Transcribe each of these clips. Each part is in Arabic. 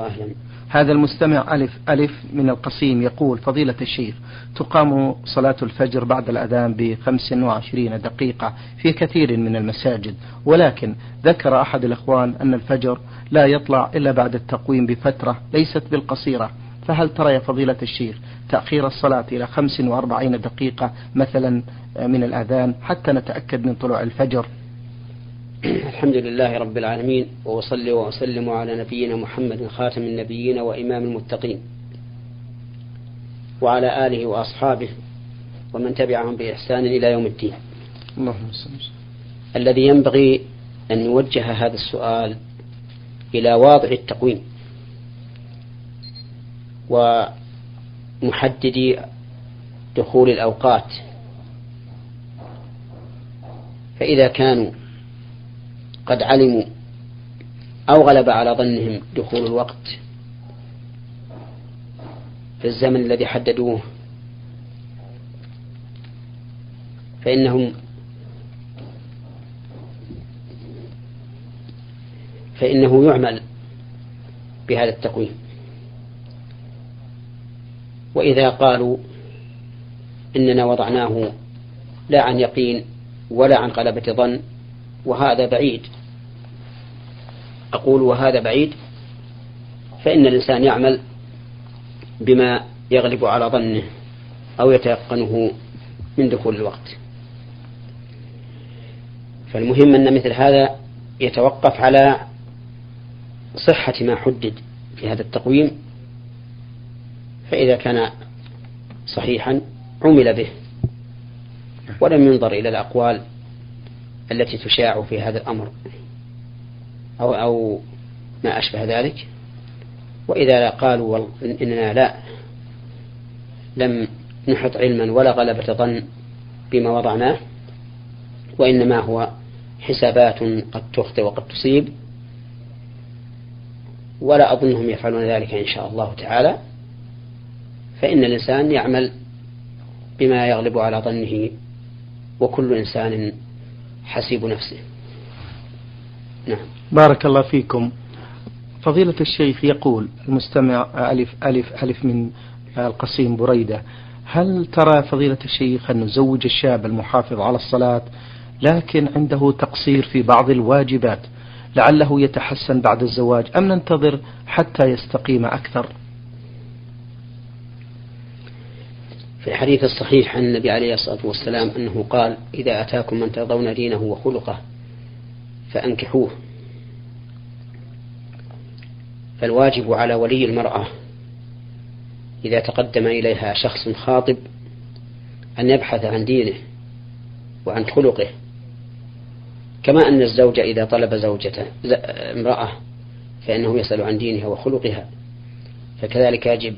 أهلا. هذا المستمع ألف ألف من القصيم يقول فضيلة الشيخ تقام صلاة الفجر بعد الأذان بخمس وعشرين دقيقة في كثير من المساجد ولكن ذكر أحد الإخوان أن الفجر لا يطلع إلا بعد التقويم بفترة ليست بالقصيرة. فهل ترى يا فضيلة الشيخ تأخير الصلاة إلى خمس وأربعين دقيقة مثلا من الأذان حتى نتأكد من طلوع الفجر؟ الحمد لله رب العالمين وأصلي وأسلم على نبينا محمد خاتم النبيين وإمام المتقين وعلى آله وأصحابه ومن تبعهم بإحسان إلى يوم الدين. اللهم صل الذي ينبغي أن يوجه هذا السؤال إلى واضع التقويم ومحددي دخول الأوقات. فإذا كانوا قد علموا أو غلب على ظنهم دخول الوقت في الزمن الذي حددوه. فإنهم فإنه يعمل بهذا التقويم. وإذا قالوا إننا وضعناه لا عن يقين ولا عن غلبة ظن وهذا بعيد. أقول وهذا بعيد فإن الإنسان يعمل بما يغلب على ظنه أو يتيقنه من دخول الوقت. فالمهم أن مثل هذا يتوقف على صحة ما حدد في هذا التقويم فإذا كان صحيحا عمل به ولم ينظر إلى الأقوال التي تشاع في هذا الأمر. أو أو ما أشبه ذلك. وإذا قالوا إننا لا لم نحط علما ولا غلبة ظن بما وضعناه وإنما هو حسابات قد تخطئ وقد تصيب ولا أظنهم يفعلون ذلك إن شاء الله تعالى. فإن الإنسان يعمل بما يغلب على ظنه وكل إنسان حسيب نفسه. نعم. بارك الله فيكم. فضيلة الشيخ يقول المستمع ألف ألف ألف من القصيم بريدة هل ترى فضيلة الشيخ أن نزوج الشاب المحافظ على الصلاة لكن عنده تقصير في بعض الواجبات لعله يتحسن بعد الزواج أم ننتظر حتى يستقيم أكثر؟ في الحديث الصحيح عن النبي عليه الصلاة والسلام أنه قال إذا أتاكم من ترضون دينه وخلقه فأنكحوه. فالواجب على ولي المرأة إذا تقدم إليها شخص خاطب أن يبحث عن دينه وعن خلقه كما أن الزوج إذا طلب زوجته امرأة فإنه يسأل عن دينها وخلقها. فكذلك يجب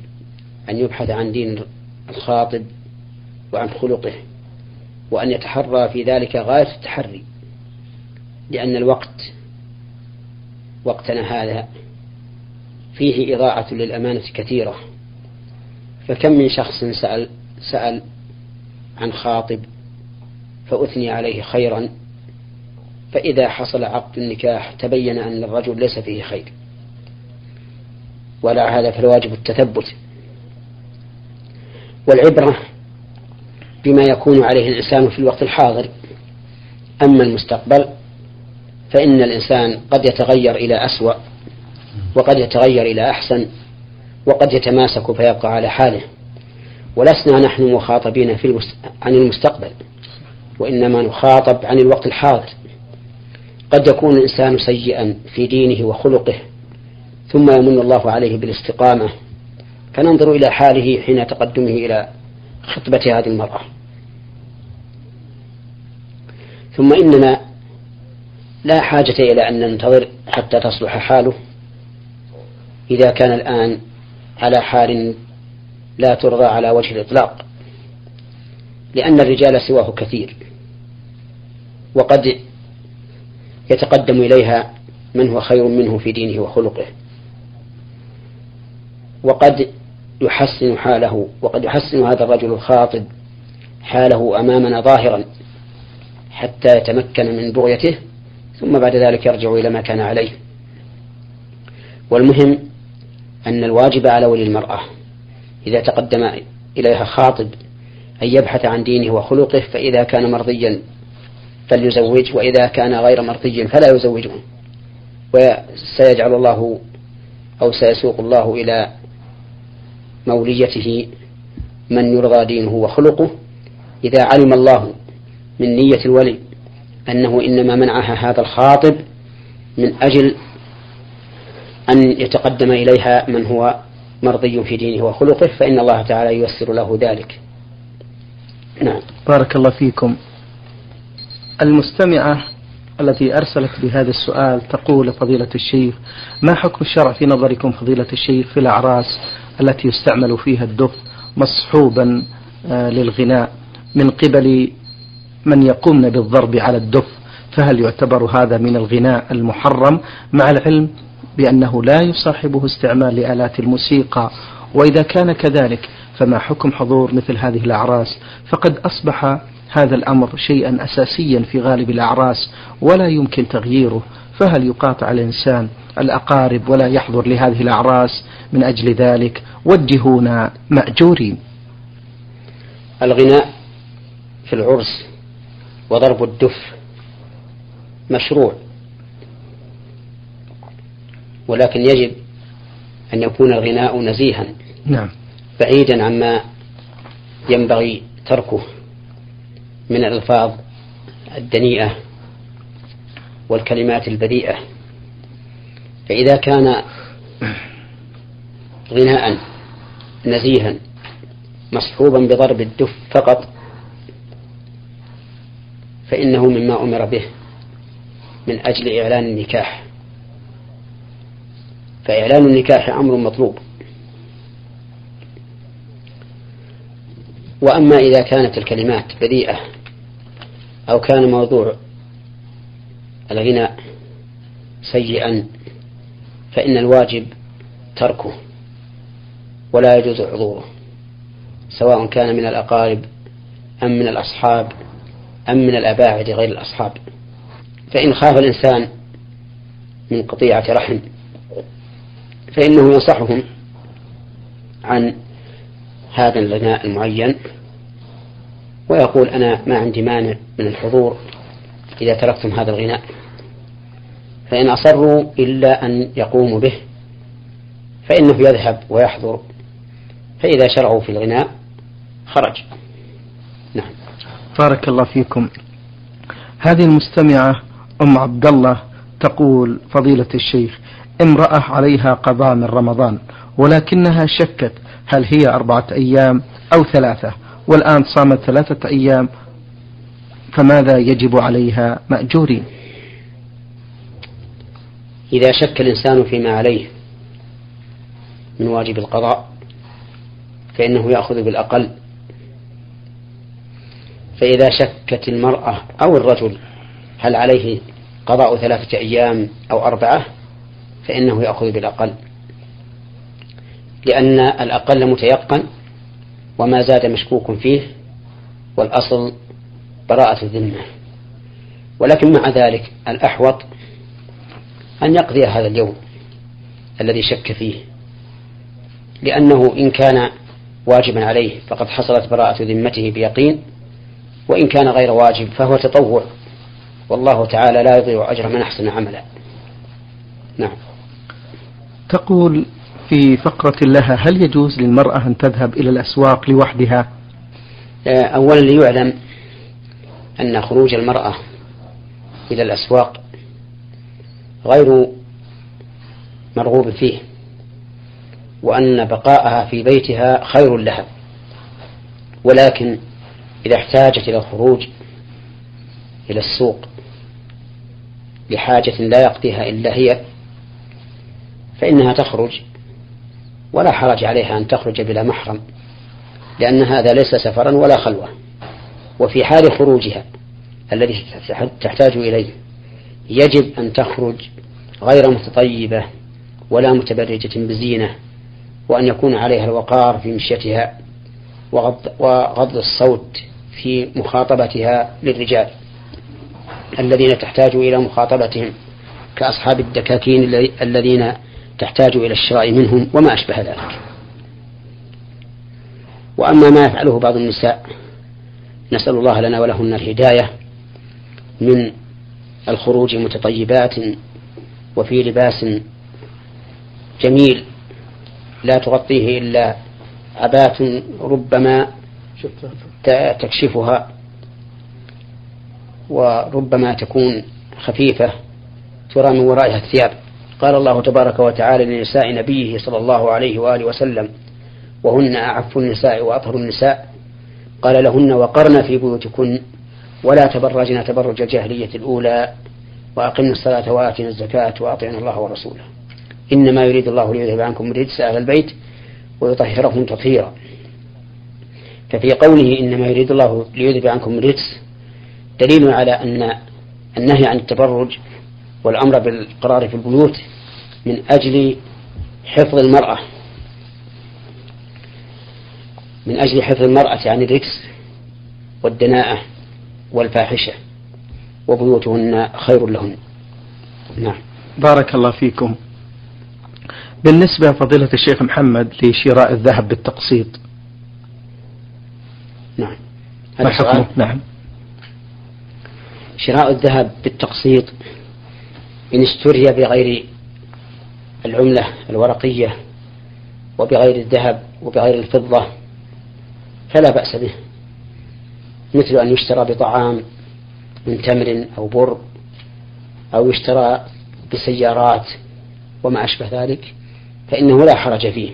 أن يبحث عن دين الخاطب وعن خلقه وأن يتحرى في ذلك غاية التحري. لأن الوقت وقتنا هذا فيه إضاعة للأمانة كثيرة. فكم من شخص سأل سأل عن خاطب فأثني عليه خيرا فإذا حصل عقد النكاح تبين أن الرجل ليس فيه خير. ولا هذا فالواجب التثبت. والعبرة بما يكون عليه الإنسان في الوقت الحاضر. أما المستقبل فإن الإنسان قد يتغير إلى أسوأ وقد يتغير إلى أحسن وقد يتماسك فيبقى على حاله. ولسنا نحن مخاطبين في المست... عن المستقبل وإنما نخاطب عن الوقت الحاضر. قد يكون الإنسان سيئا في دينه وخلقه ثم يمن الله عليه بالاستقامة. فننظر إلى حاله حين تقدمه إلى خطبة هذه المرأة. ثم إننا لا حاجة إلى أن ننتظر حتى تصلح حاله. إذا كان الآن على حال لا ترضى على وجه الإطلاق لأن الرجال سواه كثير وقد يتقدم إليها من هو خير منه في دينه وخلقه وقد يحسن حاله وقد يحسن هذا الرجل الخاطب حاله أمامنا ظاهرا حتى يتمكن من بغيته ثم بعد ذلك يرجع إلى ما كان عليه. والمهم أن الواجب على ولي المرأة إذا تقدم إليها خاطب أن يبحث عن دينه وخلقه فإذا كان مرضيا فليزوج وإذا كان غير مرضي فلا يزوجه. وسيجعل الله أو سيسوق الله إلى موليته من يرضى دينه وخلقه إذا علم الله من نية الولي. أنه إنما منعها هذا الخاطب من أجل أن يتقدم إليها من هو مرضي في دينه وخلقه فإن الله تعالى ييسر له ذلك. نعم. بارك الله فيكم. المستمعة التي أرسلت بهذا السؤال تقول فضيلة الشيخ ما حكم الشرع في نظركم فضيلة الشيخ في الأعراس التي يستعمل فيها الدف مصحوبا آه، للغناء من قبل من يقومن بالضرب على الدف فهل يعتبر هذا من الغناء المحرم؟ مع العلم بأنه لا يصاحبه استعمال لآلات الموسيقى وإذا كان كذلك فما حكم حضور مثل هذه الأعراس؟ فقد أصبح هذا الأمر شيئا أساسيا في غالب الأعراس ولا يمكن تغييره. فهل يقاطع الإنسان الأقارب ولا يحضر لهذه الأعراس؟ من أجل ذلك وجهونا مأجورين. الغناء في العرس وضرب الدف. مشروع. ولكن يجب أن يكون الغناء نزيها. نعم. بعيدا عما ينبغي تركه من الألفاظ الدنيئة والكلمات البذيئة. فإذا كان غناء نزيها مصحوبا بضرب الدف فقط فإنه مما أمر به من أجل إعلان النكاح. فإعلان النكاح أمر مطلوب. وأما إذا كانت الكلمات بذيئة أو كان موضوع الغناء سيئا فإن الواجب تركه ولا يجوز حضوره سواء كان من الأقارب أم من الأصحاب. أم من الأباعد غير الأصحاب. فإن خاف الإنسان من قطيعة رحم فإنه ينصحهم عن هذا الغناء المعين ويقول أنا ما عندي مانع من الحضور إذا تركتم هذا الغناء. فإن أصروا إلا أن يقوموا به فإنه يذهب ويحضر فإذا شرعوا في الغناء خرج. نعم. بارك الله فيكم. هذه المستمعة أم عبد الله تقول فضيلة الشيخ امرأة عليها قضاء من رمضان ولكنها شكت هل هي أربعة أيام أو ثلاثة والآن صامت ثلاثة أيام فماذا يجب عليها مأجورين؟ إذا شك الإنسان فيما عليه من واجب القضاء فإنه يأخذ بالأقل فإذا شكت المرأة أو الرجل هل عليه قضاء ثلاثة أيام أو أربعة فإنه يأخذ بالأقل. لأن الأقل متيقن وما زاد مشكوك فيه والأصل براءة الذمة. ولكن مع ذلك الأحوط أن يقضي هذا اليوم الذي شك فيه. لأنه إن كان واجبا عليه فقد حصلت براءة ذمته بيقين وإن كان غير واجب فهو تطوع. والله تعالى لا يضيع أجر من أحسن عملا. نعم. تقول في فقرة لها هل يجوز للمرأة أن تذهب إلى الأسواق لوحدها؟ آه، أولا ليعلم أن خروج المرأة إلى الأسواق غير مرغوب فيه وأن بقاءها في بيتها خير لها. ولكن إذا احتاجت إلى الخروج إلى السوق لحاجة لا يقضيها إلا هي فإنها تخرج ولا حرج عليها أن تخرج بلا محرم لأن هذا ليس سفرا ولا خلوة وفي حال خروجها الذي تحتاج إليه يجب أن تخرج غير متطيبة ولا متبرجة بزينة وأن يكون عليها الوقار في مشيتها. وغض, الصوت في مخاطبتها للرجال الذين تحتاج إلى مخاطبتهم كأصحاب الدكاكين الذين تحتاج إلى الشراء منهم وما أشبه ذلك. وأما ما يفعله بعض النساء نسأل الله لنا ولهن الهداية من الخروج متطيبات وفي لباس جميل لا تغطيه إلا عبات ربما تكشفها وربما تكون خفيفة ترى من ورائها الثياب. قال الله تبارك وتعالى لنساء نبيه صلى الله عليه وآله وسلم وهن أعف النساء وأطهر النساء. قال لهن وقرن في بيوتكن ولا تبرجن تبرج الجاهلية الأولى وأقمنا الصلاة وآتينا الزكاة وأطعنا الله ورسوله. إنما يريد الله ليذهب عنكم رجس أهل البيت ويطهرهم تطهيرا. ففي قوله إنما يريد الله ليذهب عنكم الرجس دليل على أن النهي عن التبرج والأمر بالقرار في البيوت من أجل حفظ المرأة من أجل حفظ المرأة عن الركس والدناءة والفاحشة وبيوتهن خير لهن. نعم. بارك الله فيكم. بالنسبة فضيلة الشيخ محمد لشراء الذهب بالتقسيط. نعم. ما حكمه؟ نعم. شراء الذهب بالتقسيط إن اشتري بغير العملة الورقية وبغير الذهب وبغير الفضة فلا بأس به. مثل أن يشترى بطعام من تمر أو بر أو يشترى بسيارات وما أشبه ذلك. فإنه لا حرج فيه.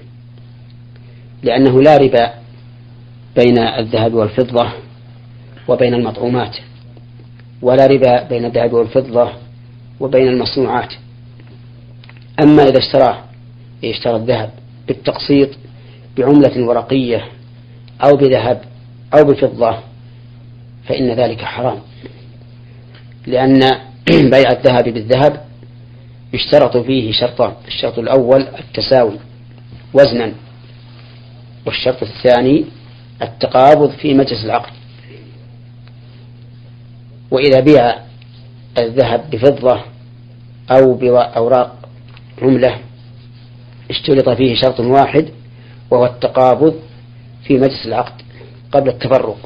لأنه لا ربا بين الذهب والفضة وبين المطعومات ولا ربا بين الذهب والفضة وبين المصنوعات. أما إذا اشتراه اشترى الذهب بالتقسيط بعملة ورقية أو بذهب أو بفضة فإن ذلك حرام. لأن بيع الذهب بالذهب يشترط فيه شرطان الشرط الأول التساوي وزنا والشرط الثاني التقابض في مجلس العقد. وإذا بيع الذهب بفضة أو بأوراق عملة اشترط فيه شرط واحد وهو التقابض في مجلس العقد قبل التفرق.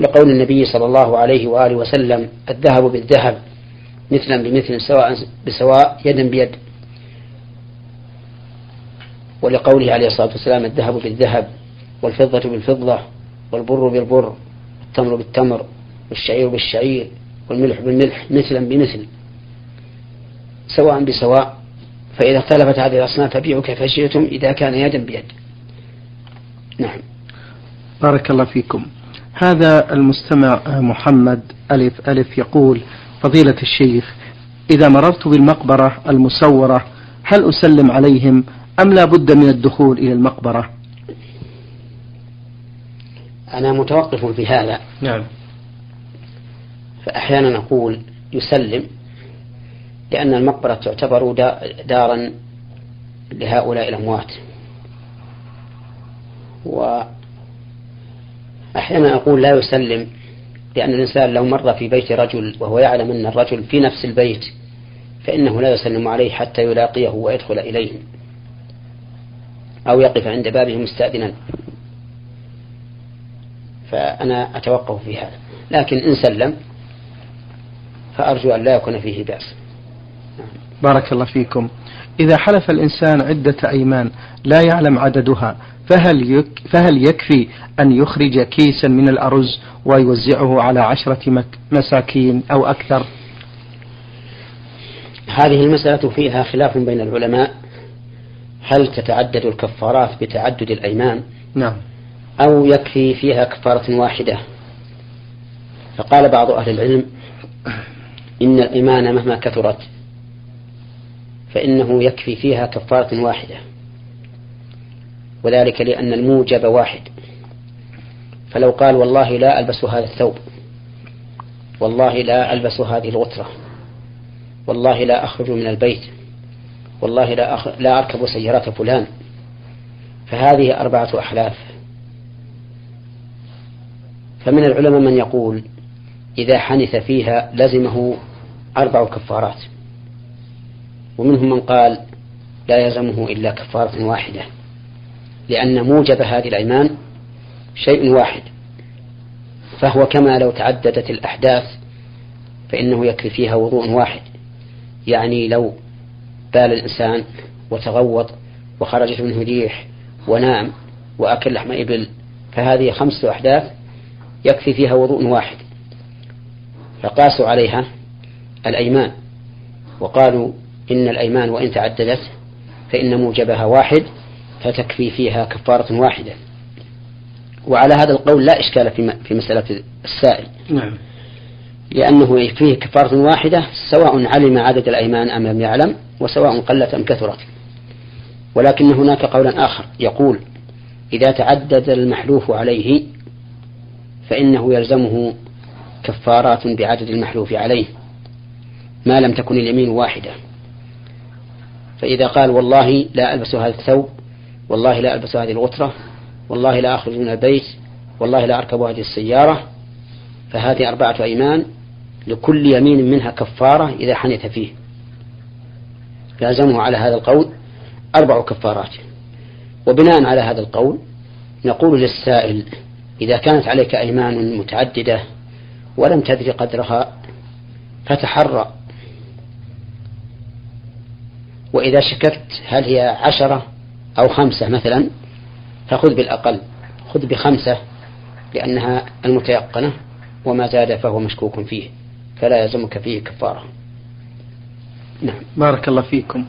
لقول النبي صلى الله عليه وآله وسلم الذهب بالذهب مثلا بمثل سواء بسواء يدا بيد. ولقوله عليه الصلاة والسلام الذهب بالذهب والفضة بالفضة والبر بالبر التمر بالتمر والشعير بالشعير والملح بالملح مثلا بمثل. سواء بسواء فإذا اختلفت هذه الأصناف فبيعوا كيف شئتم إذا كان يدا بيد. نعم. بارك الله فيكم. هذا المستمع محمد ألف ألف يقول فضيلة الشيخ إذا مررت بالمقبرة المسورة هل أسلم عليهم أم لا بد من الدخول إلى المقبرة؟ أنا متوقف في هذا. نعم. فأحيانا أقول يسلم لأن المقبرة تعتبر دارا لهؤلاء الأموات. وأحيانا أقول لا يسلم لأن الإنسان لو مر في بيت رجل وهو يعلم أن الرجل في نفس البيت فإنه لا يسلم عليه حتى يلاقيه ويدخل إليه أو يقف عند بابه مستأذنا. فأنا أتوقف في هذا. لكن إن سلم فأرجو أن لا يكون فيه بأس. بارك الله فيكم. إذا حلف الإنسان عدة أيمان لا يعلم عددها فهل, يك فهل يكفي أن يخرج كيسا من الأرز ويوزعه على عشرة مساكين أو أكثر؟ هذه المسألة فيها خلاف بين العلماء. هل تتعدد الكفارات بتعدد الأيمان؟ نعم. أو يكفي فيها كفارة واحدة؟ فقال بعض أهل العلم إن الإيمان مهما كثرت فإنه يكفي فيها كفارة واحدة. وذلك لأن الموجب واحد. فلو قال والله لا ألبس هذا الثوب. والله لا ألبس هذه الغترة. والله لا أخرج من البيت. والله لا, أخ... لا أركب سيارة فلان. فهذه أربعة أحلاف. فمن العلماء من يقول إذا حنث فيها لزمه أربع كفارات. ومنهم من قال لا يلزمه إلا كفارة واحدة. لأن موجب هذه الأيمان شيء واحد فهو كما لو تعددت الأحداث فإنه يكفي فيها وضوء واحد. يعني لو بال الإنسان وتغوط وخرجت منه ريح ونام وأكل لحم إبل فهذه خمسة أحداث يكفي فيها وضوء واحد. فقاسوا عليها الأيمان وقالوا إن الأيمان وإن تعددت فإن موجبها واحد. فتكفي فيها كفارة واحدة. وعلى هذا القول لا إشكال في في مسألة السائل. نعم. لأنه فيه كفارة واحدة سواء علم عدد الأيمان أم لم يعلم وسواء قلت أم كثرت. ولكن هناك قولا آخر يقول إذا تعدد المحلوف عليه فإنه يلزمه كفارات بعدد المحلوف عليه ما لم تكن اليمين واحدة. فإذا قال والله لا ألبس هذا الثوب والله لا ألبس هذه الغترة والله لا أخرج من البيت والله لا أركب هذه السيارة. فهذه أربعة أيمان لكل يمين منها كفارة إذا حنث فيه. يلزمه على هذا القول أربع كفارات. وبناء على هذا القول نقول للسائل إذا كانت عليك أيمان متعددة ولم تدري قدرها فتحرى وإذا شككت هل هي عشرة أو خمسة مثلا فخذ بالأقل خذ بخمسة لأنها المتيقنة وما زاد فهو مشكوك فيه فلا يلزمك فيه كفارة. نعم. بارك الله فيكم.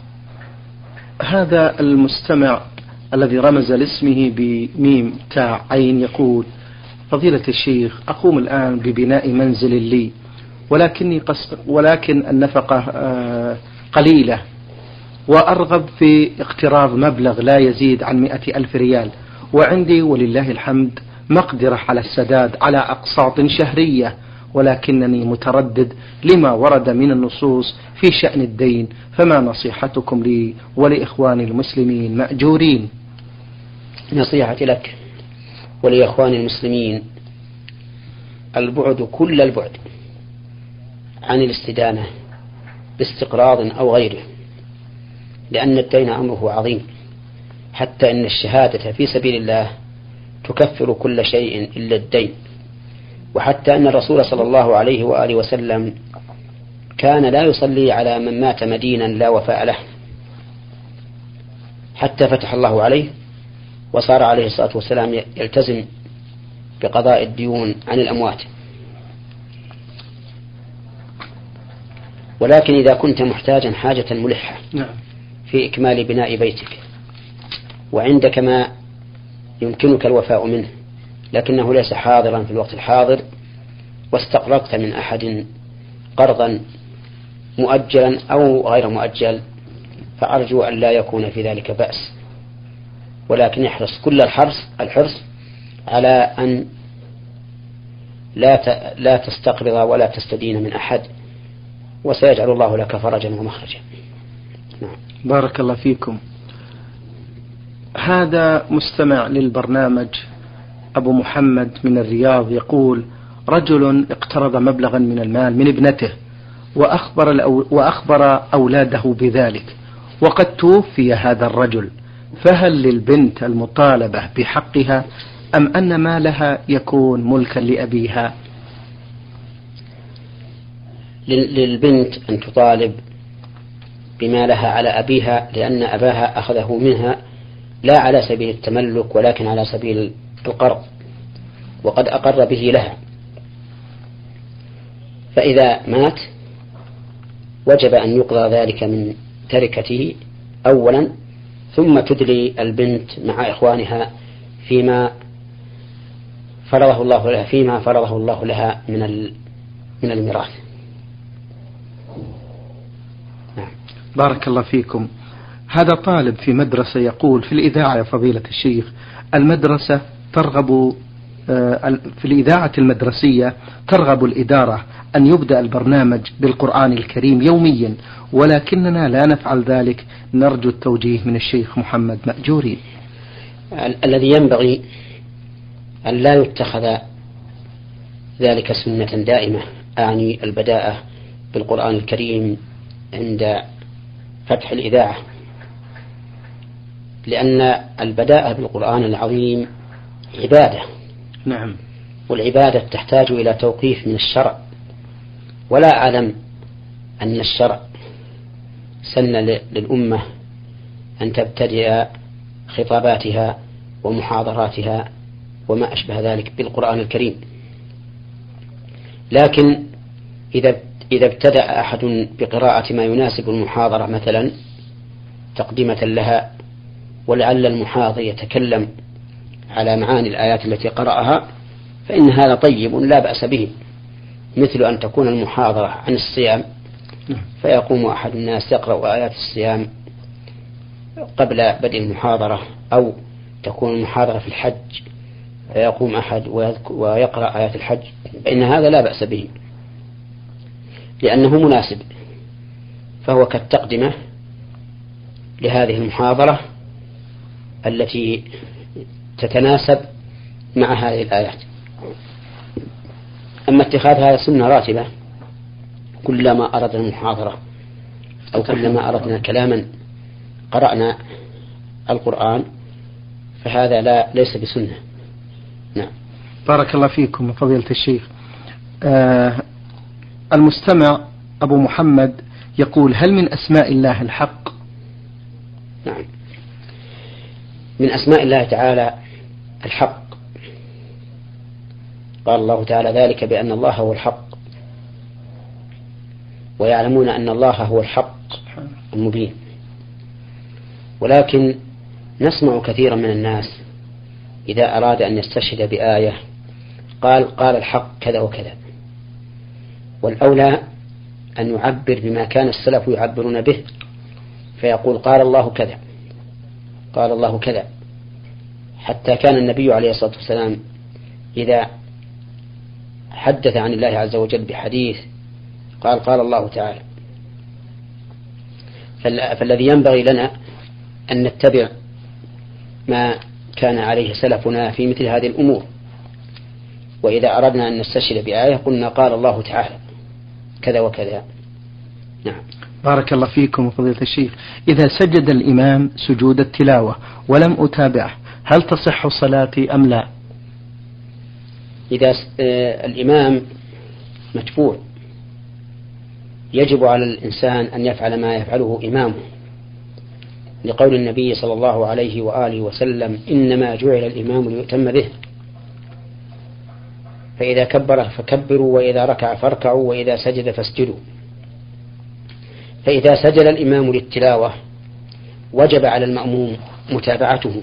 هذا المستمع الذي رمز لاسمه بميم تاء عين يقول فضيلة الشيخ أقوم الآن ببناء منزل لي ولكني قص ولكن النفقة آه، قليلة. وأرغب في اقتراض مبلغ لا يزيد عن مئة ألف ريال. وعندي ولله الحمد مقدرة على السداد على أقساط شهرية ولكنني متردد لما ورد من النصوص في شأن الدين فما نصيحتكم لي ولإخواني المسلمين مأجورين. نصيحتي لك ولإخواني المسلمين البعد كل البعد عن الاستدانة باستقراض أو غيره. لأن الدين أمره عظيم. حتى إن الشهادة في سبيل الله تكفر كل شيء إلا الدين. وحتى أن الرسول صلى الله عليه وآله وسلم كان لا يصلي على من مات مدينا لا وفاء له. حتى فتح الله عليه وصار عليه الصلاة والسلام يلتزم بقضاء الديون عن الأموات. ولكن إذا كنت محتاجا حاجة ملحة. نعم. في إكمال بناء بيتك وعندك ما يمكنك الوفاء منه لكنه ليس حاضرا في الوقت الحاضر واستقرضت من أحد قرضا مؤجلا أو غير مؤجل فأرجو أن لا يكون في ذلك بأس. ولكن احرص كل الحرص الحرص على أن لا لا تستقرض ولا تستدين من أحد وسيجعل الله لك فرجا ومخرجا. نعم. بارك الله فيكم. هذا مستمع للبرنامج أبو محمد من الرياض يقول رجل اقترض مبلغا من المال من ابنته وأخبر, وأخبر أولاده بذلك. وقد توفي هذا الرجل. فهل للبنت المطالبة بحقها أم أن مالها يكون ملكا لأبيها؟ للبنت أن تطالب بما لها على أبيها لأن أباها أخذه منها لا على سبيل التملك ولكن على سبيل القرض وقد أقر به لها فإذا مات وجب أن يقضى ذلك من تركته أولا ثم تدلي البنت مع إخوانها فيما فرضه الله لها فيما فرضه الله لها من من الميراث. نعم. بارك الله فيكم. هذا طالب في مدرسة يقول في الإذاعة يا فضيلة الشيخ المدرسة ترغب آه، في الإذاعة المدرسية ترغب الإدارة أن يبدأ البرنامج بالقرآن الكريم يوميا ولكننا لا نفعل ذلك نرجو التوجيه من الشيخ محمد مأجوري الذي ينبغي أن لا يتخذ ذلك سنة دائمة أعني البداءة بالقرآن الكريم عند فتح الإذاعة لأن البداءة بالقرآن العظيم عبادة. نعم. والعبادة تحتاج إلى توقيف من الشرع. ولا أعلم أن الشرع سن للأمة أن تبتدئ خطاباتها ومحاضراتها وما أشبه ذلك بالقرآن الكريم. لكن إذا إذا ابتدأ أحد بقراءة ما يناسب المحاضرة مثلا تقدمة لها ولعل المحاضر يتكلم على معاني الآيات التي قرأها فإن هذا طيب لا بأس به مثل أن تكون المحاضرة عن الصيام. فيقوم أحد الناس يقرأ آيات الصيام قبل بدء المحاضرة أو تكون المحاضرة في الحج فيقوم أحد ويقرأ آيات الحج فإن هذا لا بأس به لأنه مناسب. فهو كالتقدمة لهذه المحاضرة التي تتناسب مع هذه الآيات. أما اتخاذ هذا سنة راتبة كلما أردنا المحاضرة أو كلما أردنا كلاما قرأنا القرآن فهذا لا ليس بسنة. نعم. بارك الله فيكم فضيلة الشيخ. آه المستمع أبو محمد يقول هل من أسماء الله الحق؟ نعم. من أسماء الله تعالى الحق. قال الله تعالى ذلك بأن الله هو الحق. ويعلمون أن الله هو الحق المبين. ولكن نسمع كثيرا من الناس إذا أراد أن يستشهد بآية قال قال الحق كذا وكذا. والأولى أن يعبر بما كان السلف يعبرون به فيقول قال الله كذا قال الله كذا حتى كان النبي عليه الصلاة والسلام إذا حدث عن الله عز وجل بحديث قال قال الله تعالى فالذي ينبغي لنا أن نتبع ما كان عليه سلفنا في مثل هذه الأمور وإذا أردنا أن نستشهد بآية قلنا قال الله تعالى كذا وكذا. نعم. بارك الله فيكم فضيلة الشيخ. إذا سجد الإمام سجود التلاوة ولم أتابعه هل تصح صلاتي أم لا؟ إذا آه، الإمام متبوع يجب على الإنسان أن يفعل ما يفعله إمامه. لقول النبي صلى الله عليه وآله وسلم إنما جعل الإمام ليؤتم به. فإذا كبر فكبروا وإذا ركع فاركعوا وإذا سجد فاسجدوا. فإذا سجد الإمام للتلاوة وجب على المأموم متابعته.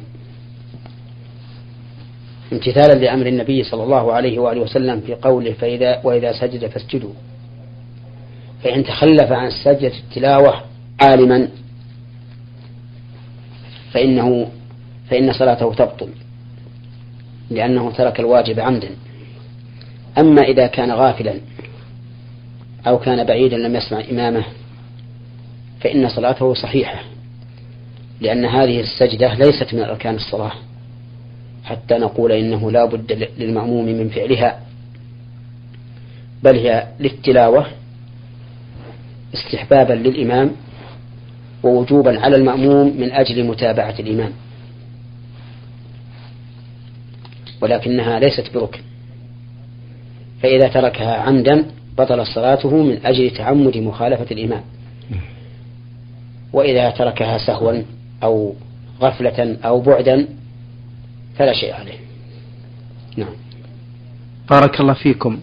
امتثالا لأمر النبي صلى الله عليه وآله وسلم في قوله فإذا وإذا سجد فاسجدوا. فإن تخلف عن سجدة التلاوة عالما فإنه فإن صلاته تبطل لأنه ترك الواجب عمدا. أما إذا كان غافلا أو كان بعيدا لم يسمع إمامه فإن صلاته صحيحة لأن هذه السجدة ليست من أركان الصلاة. حتى نقول إنه لا بد للمأموم من فعلها بل هي للتلاوة استحبابا للإمام ووجوبا على المأموم من أجل متابعة الإمام. ولكنها ليست بركن. فإذا تركها عمدا بطل صلاته من أجل تعمد مخالفة الإمام وإذا تركها سهوا أو غفلة أو بعدا فلا شيء عليه. نعم. بارك الله فيكم.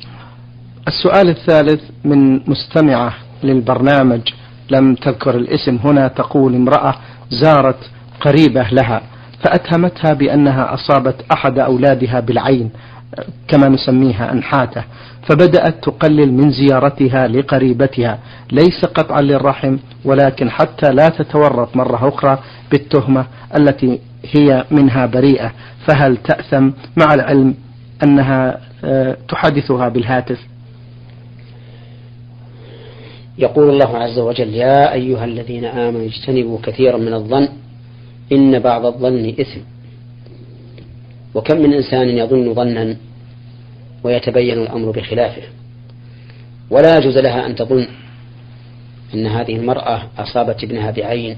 السؤال الثالث من مستمعة للبرنامج لم تذكر الاسم هنا تقول امرأة زارت قريبة لها فأتهمتها بأنها أصابت أحد أولادها بالعين كما نسميها أنحاتة فبدأت تقلل من زيارتها لقريبتها. ليس قطعا للرحم ولكن حتى لا تتورط مرة أخرى بالتهمة التي هي منها بريئة. فهل تأثم مع العلم أنها آه، تحدثها بالهاتف؟ يقول الله عز وجل يا أيها الذين آمنوا اجتنبوا كثيرا من الظن إن بعض الظن إثم. وكم من إنسان يظن ظنا ويتبين الأمر بخلافه. ولا يجوز لها أن تظن أن هذه المرأة أصابت ابنها بعين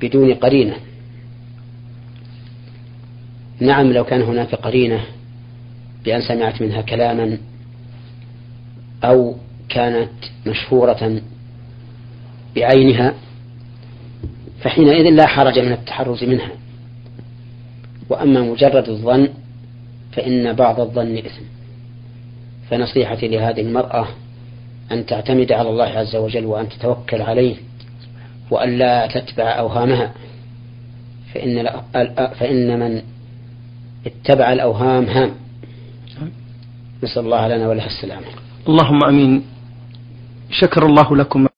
بدون قرينة. نعم لو كان هناك قرينة بأن سمعت منها كلاما أو كانت مشهورة بعينها فحينئذ لا حرج من التحرز منها. وأما مجرد الظن فإن بعض الظن إثم. فنصيحتي لهذه المرأة أن تعتمد على الله عز وجل وأن تتوكل عليه وأن لا تتبع أوهامها. فإن, فإن من اتبع الأوهام هام. نسأل الله لنا ولها السلامة. اللهم أمين. شكر الله لكم.